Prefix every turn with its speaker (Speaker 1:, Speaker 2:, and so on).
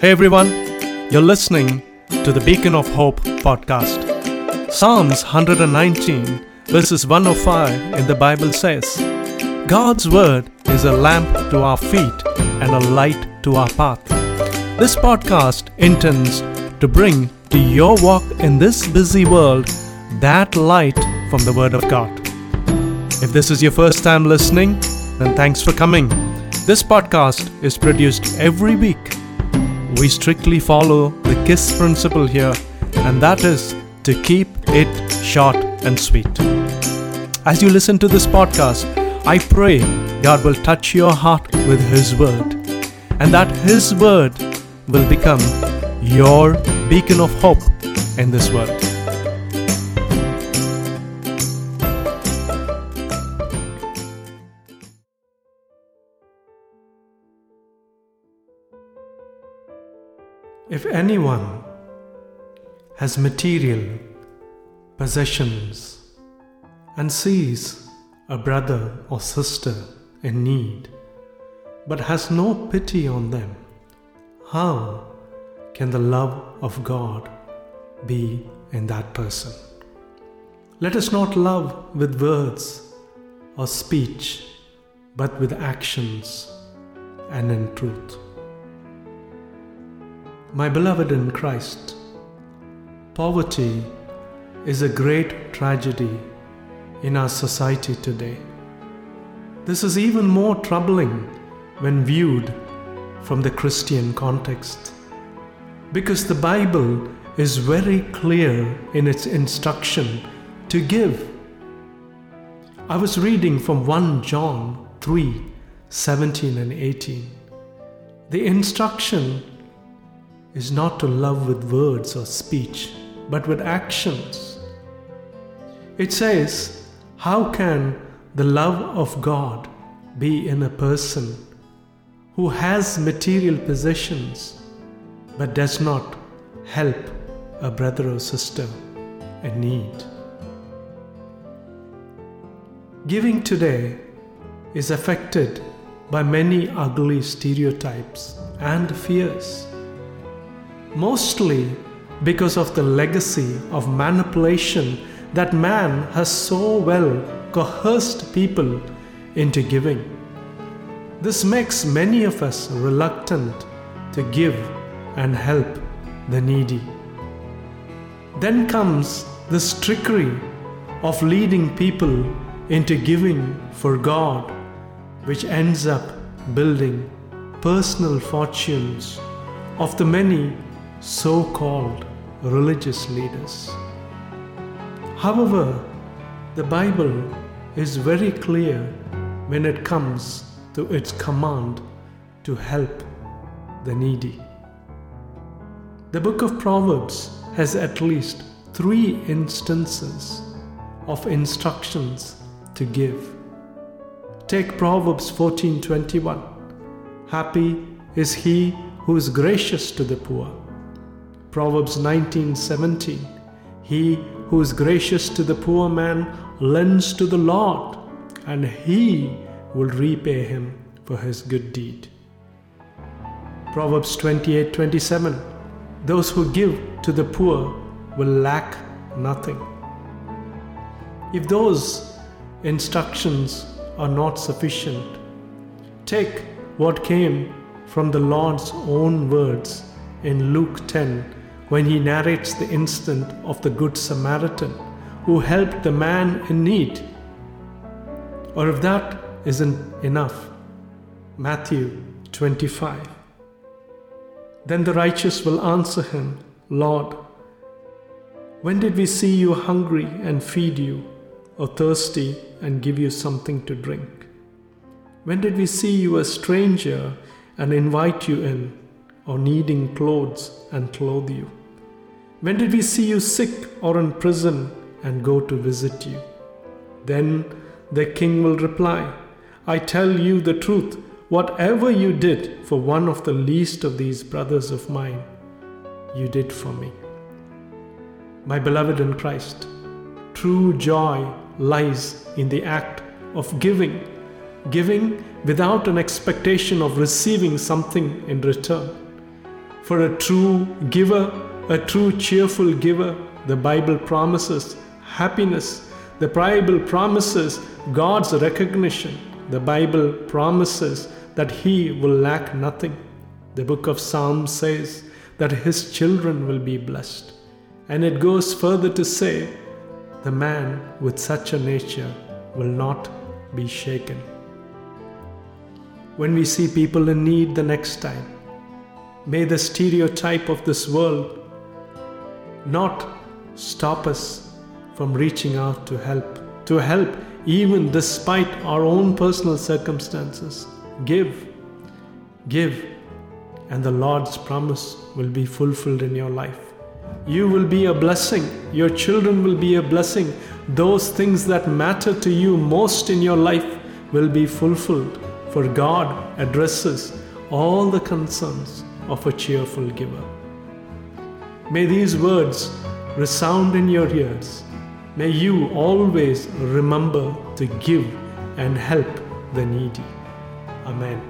Speaker 1: Hey everyone, you're listening to the Beacon of Hope podcast. Psalms 119, verses 105 in the Bible says, God's word is a lamp to our feet and a light to our path. This podcast intends to bring to your walk in this busy world that light from the Word of God. If this is your first time listening, then thanks for coming. This podcast is produced every week. We strictly follow the KISS principle here, and that is to keep it short and sweet. As you listen to this podcast, I pray God will touch your heart with His Word, and that His Word will become your beacon of hope in this world. If anyone has material possessions and sees a brother or sister in need, but has no pity on them, how can the love of God be in that person? Let us not love with words or speech, but with actions and in truth. My beloved in Christ, poverty is a great tragedy in our society today. This is even more troubling when viewed from the Christian context because the Bible is very clear in its instruction to give. I was reading from 1 John 3 17 and 18. The instruction is not to love with words or speech, but with actions. It says, How can the love of God be in a person who has material possessions but does not help a brother or sister in need? Giving today is affected by many ugly stereotypes and fears mostly because of the legacy of manipulation that man has so well coerced people into giving. This makes many of us reluctant to give and help the needy. Then comes this trickery of leading people into giving for God, which ends up building personal fortunes of the many so called religious leaders. However, the Bible is very clear when it comes to its command to help the needy. The book of Proverbs has at least three instances of instructions to give. Take Proverbs 14:21. Happy is he who is gracious to the poor Proverbs 19:17 He who is gracious to the poor man lends to the Lord and he will repay him for his good deed. Proverbs 28:27 Those who give to the poor will lack nothing. If those instructions are not sufficient, take what came from the Lord's own words in Luke 10 when he narrates the incident of the Good Samaritan who helped the man in need. Or if that isn't enough, Matthew 25. Then the righteous will answer him, Lord, when did we see you hungry and feed you, or thirsty and give you something to drink? When did we see you a stranger and invite you in, or needing clothes and clothe you? When did we see you sick or in prison and go to visit you? Then the king will reply, I tell you the truth, whatever you did for one of the least of these brothers of mine, you did for me. My beloved in Christ, true joy lies in the act of giving, giving without an expectation of receiving something in return. For a true giver, a true cheerful giver, the Bible promises happiness. The Bible promises God's recognition. The Bible promises that He will lack nothing. The book of Psalms says that His children will be blessed. And it goes further to say, the man with such a nature will not be shaken. When we see people in need the next time, may the stereotype of this world not stop us from reaching out to help, to help even despite our own personal circumstances. Give, give, and the Lord's promise will be fulfilled in your life. You will be a blessing. Your children will be a blessing. Those things that matter to you most in your life will be fulfilled. For God addresses all the concerns of a cheerful giver. May these words resound in your ears. May you always remember to give and help the needy. Amen.